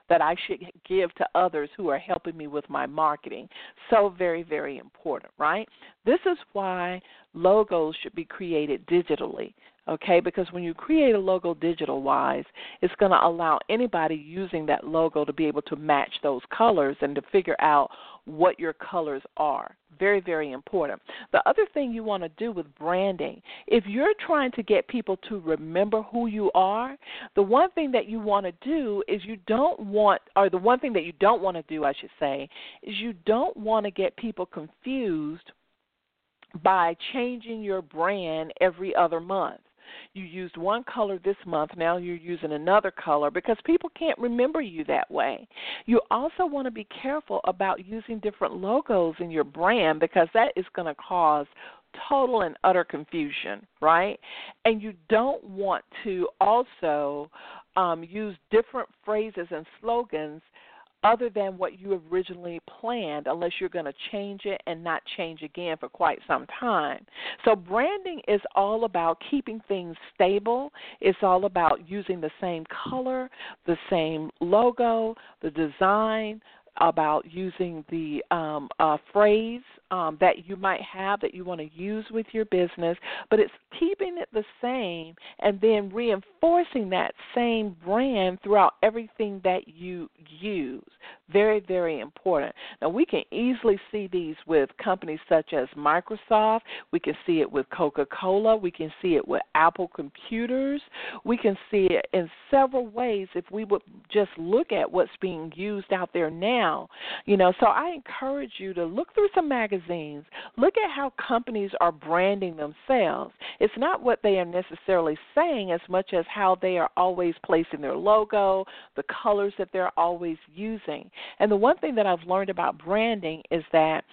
that I should give to others who are helping me with my marketing. So, very, very important, right? This is why logos should be created digitally, okay? Because when you create a logo digital wise, it's going to allow anybody using that logo to be able to match those colors and to figure out what your colors are. Very, very important. The other thing you want to do with branding, if you're trying to get people to remember who you are, the one thing that you want to do is you don't want, or the one thing that you don't want to do, I should say, is you don't want to get people confused by changing your brand every other month. You used one color this month, now you're using another color because people can't remember you that way. You also want to be careful about using different logos in your brand because that is going to cause total and utter confusion, right? And you don't want to also um, use different phrases and slogans other than what you originally planned unless you're going to change it and not change again for quite some time. So, branding is all about keeping things stable, it's all about using the same color, the same logo, the design, about using the um, uh, phrase um, that you might have that you want to use with your business, but it's keeping it the same and then reinforcing that same brand throughout everything that you use. Very, very important. Now, we can easily see these with companies such as Microsoft, we can see it with Coca Cola, we can see it with Apple computers, we can see it in several ways if we would just look at what's being used out there now. You know, so I encourage you to look through some magazines magazines, look at how companies are branding themselves. It's not what they are necessarily saying as much as how they are always placing their logo, the colors that they're always using. And the one thing that I've learned about branding is that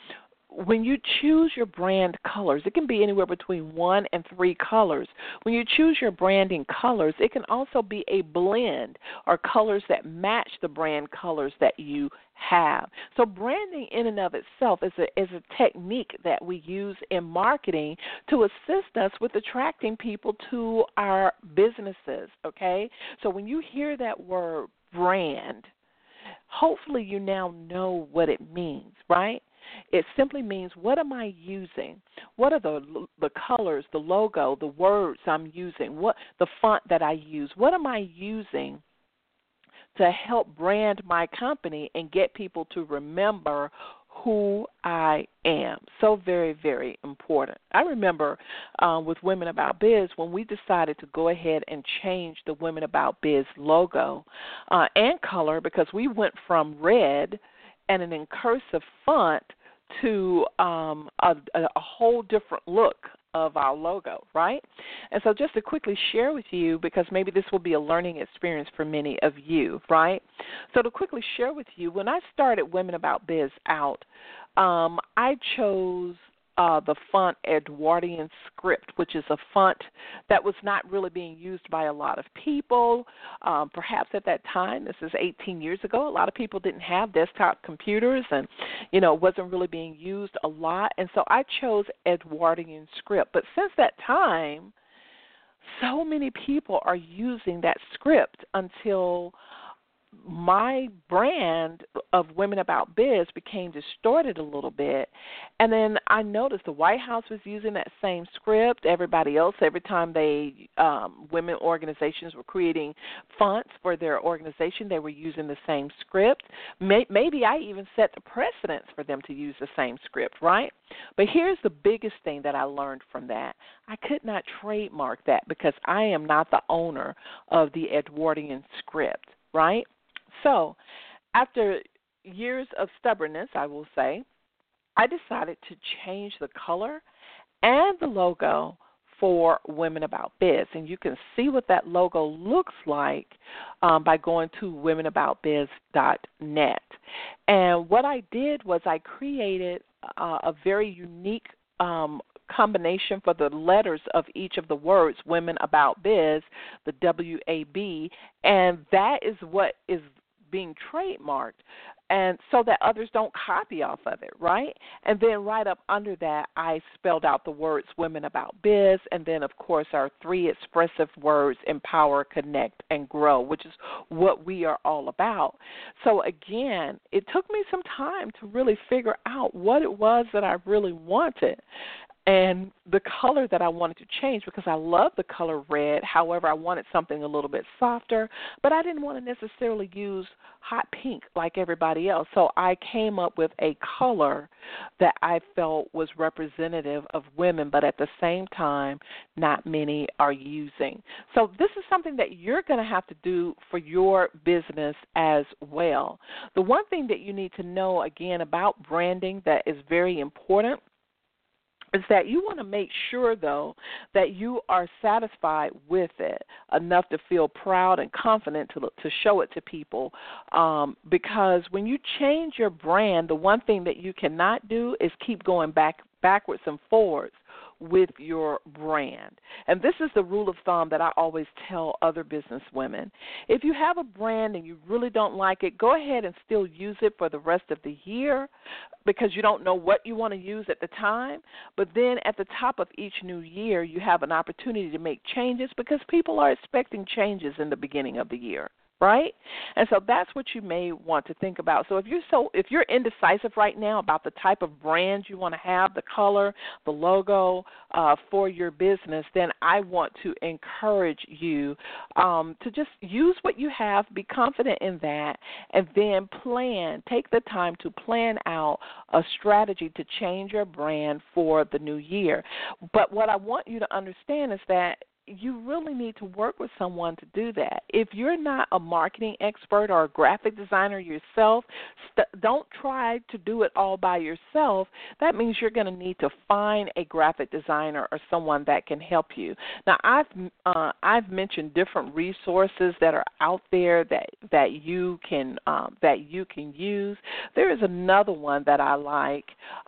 when you choose your brand colors, it can be anywhere between one and three colors. When you choose your branding colors, it can also be a blend or colors that match the brand colors that you have. So branding in and of itself is a is a technique that we use in marketing to assist us with attracting people to our businesses, okay? So when you hear that word brand, hopefully you now know what it means, right? It simply means what am I using? What are the the colors, the logo, the words I'm using? What the font that I use? What am I using to help brand my company and get people to remember who I am. So very, very important. I remember um, with Women About Biz when we decided to go ahead and change the Women About Biz logo uh, and color because we went from red and an in cursive font to um, a, a whole different look of our logo, right? And so, just to quickly share with you, because maybe this will be a learning experience for many of you, right? So, to quickly share with you, when I started Women About Biz out, um, I chose uh, the font Edwardian script, which is a font that was not really being used by a lot of people. Um, perhaps at that time, this is 18 years ago, a lot of people didn't have desktop computers and, you know, wasn't really being used a lot. And so I chose Edwardian script. But since that time, so many people are using that script until my brand of Women About Biz became distorted a little bit. And then I noticed the White House was using that same script. Everybody else, every time they, um, women organizations were creating fonts for their organization, they were using the same script. May, maybe I even set the precedence for them to use the same script, right? But here's the biggest thing that I learned from that I could not trademark that because I am not the owner of the Edwardian script, right? So, after years of stubbornness, I will say, I decided to change the color and the logo for Women About Biz. And you can see what that logo looks like um, by going to womenaboutbiz.net. And what I did was I created uh, a very unique um, combination for the letters of each of the words women about biz the w a b and that is what is being trademarked and so that others don't copy off of it, right? And then right up under that, I spelled out the words women about biz, and then, of course, our three expressive words empower, connect, and grow, which is what we are all about. So, again, it took me some time to really figure out what it was that I really wanted. And the color that I wanted to change because I love the color red. However, I wanted something a little bit softer, but I didn't want to necessarily use hot pink like everybody else. So I came up with a color that I felt was representative of women, but at the same time, not many are using. So this is something that you're going to have to do for your business as well. The one thing that you need to know again about branding that is very important is that you want to make sure though that you are satisfied with it enough to feel proud and confident to to show it to people. Um, because when you change your brand the one thing that you cannot do is keep going back backwards and forwards with your brand. And this is the rule of thumb that I always tell other business women. If you have a brand and you really don't like it, go ahead and still use it for the rest of the year because you don't know what you want to use at the time. But then at the top of each new year, you have an opportunity to make changes because people are expecting changes in the beginning of the year right? And so that's what you may want to think about. So if you're so if you're indecisive right now about the type of brand you want to have, the color, the logo uh, for your business, then I want to encourage you um, to just use what you have, be confident in that, and then plan. Take the time to plan out a strategy to change your brand for the new year. But what I want you to understand is that you really need to work with someone to do that. If you're not a marketing expert or a graphic designer yourself, st- don't try to do it all by yourself. That means you're going to need to find a graphic designer or someone that can help you. Now, I've uh, I've mentioned different resources that are out there that that you can um, that you can use. There is another one that I like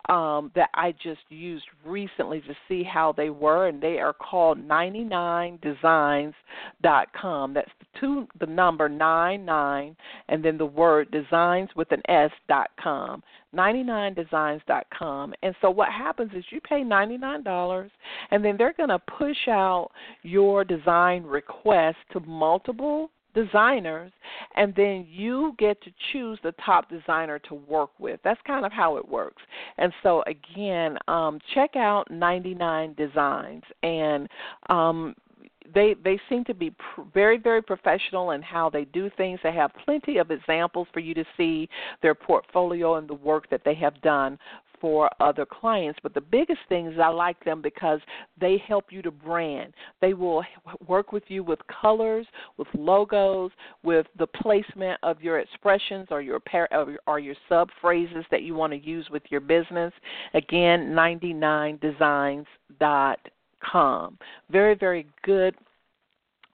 um, that I just used recently to see how they were, and they are called 99 99designs.com. That's the two the number 99 and then the word designs with an S dot com. 99designs.com. And so what happens is you pay $99 and then they're going to push out your design request to multiple designers and then you get to choose the top designer to work with that's kind of how it works and so again um, check out 99 designs and um, they they seem to be pr- very very professional in how they do things they have plenty of examples for you to see their portfolio and the work that they have done for other clients. But the biggest thing is I like them because they help you to brand. They will work with you with colors, with logos, with the placement of your expressions or your par- or your sub phrases that you want to use with your business. Again, 99designs.com. Very, very good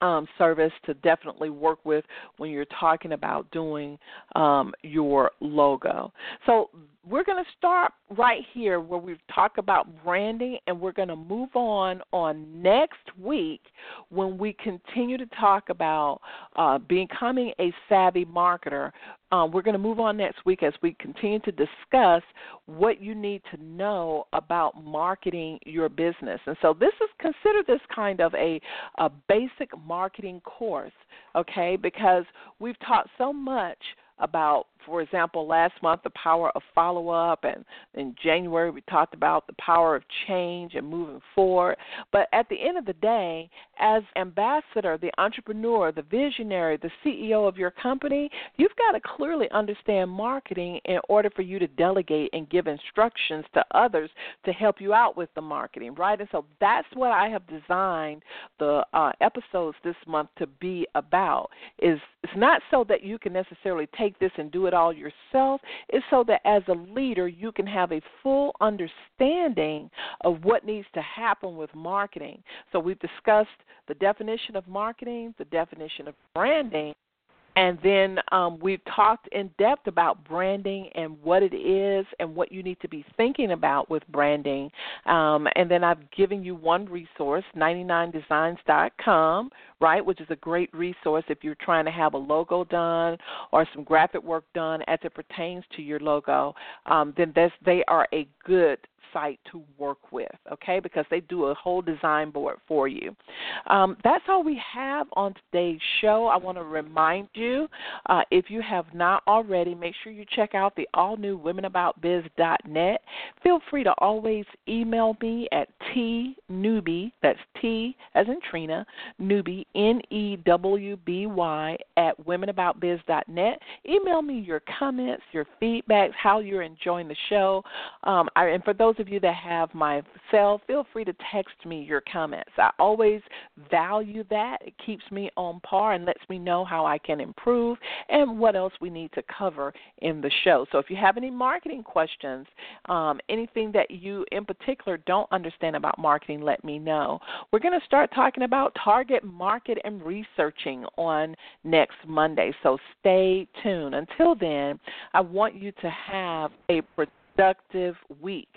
um, service to definitely work with when you're talking about doing um, your logo. So we're going to start right here where we talk about branding and we're going to move on on next week when we continue to talk about uh, becoming a savvy marketer um, we're going to move on next week as we continue to discuss what you need to know about marketing your business. And so, this is consider this kind of a, a basic marketing course, okay? Because we've taught so much about for example, last month, the power of follow up, and in January, we talked about the power of change and moving forward. But at the end of the day, as ambassador, the entrepreneur, the visionary, the CEO of your company, you've got to clearly understand marketing in order for you to delegate and give instructions to others to help you out with the marketing, right? And so that's what I have designed the uh, episodes this month to be about. Is it's not so that you can necessarily take this and do it it all yourself is so that as a leader you can have a full understanding of what needs to happen with marketing. So we've discussed the definition of marketing, the definition of branding, and then um, we've talked in depth about branding and what it is and what you need to be thinking about with branding. Um, and then I've given you one resource, 99designs.com, right, which is a great resource if you're trying to have a logo done or some graphic work done as it pertains to your logo. Um, then they are a good website to work with, okay? Because they do a whole design board for you. Um, that's all we have on today's show. I want to remind you uh, if you have not already, make sure you check out the all new womenaboutbiz.net. Feel free to always email me at tnewby, that's T as in Trina, newby, N E W B Y, at womenaboutbiz.net. Email me your comments, your feedbacks, how you're enjoying the show. Um, I, and for those of you that have my cell, feel free to text me your comments. I always value that. It keeps me on par and lets me know how I can improve and what else we need to cover in the show. So if you have any marketing questions, um, anything that you in particular don't understand about marketing, let me know. We're going to start talking about target market and researching on next Monday. So stay tuned. Until then, I want you to have a productive week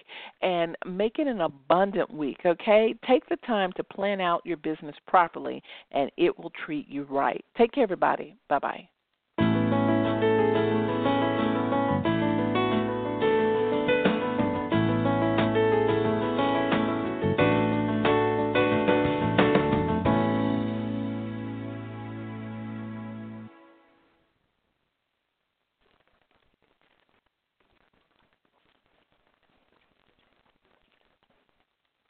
and make it an abundant week, okay? Take the time to plan out your business properly and it will treat you right. Take care, everybody. Bye bye.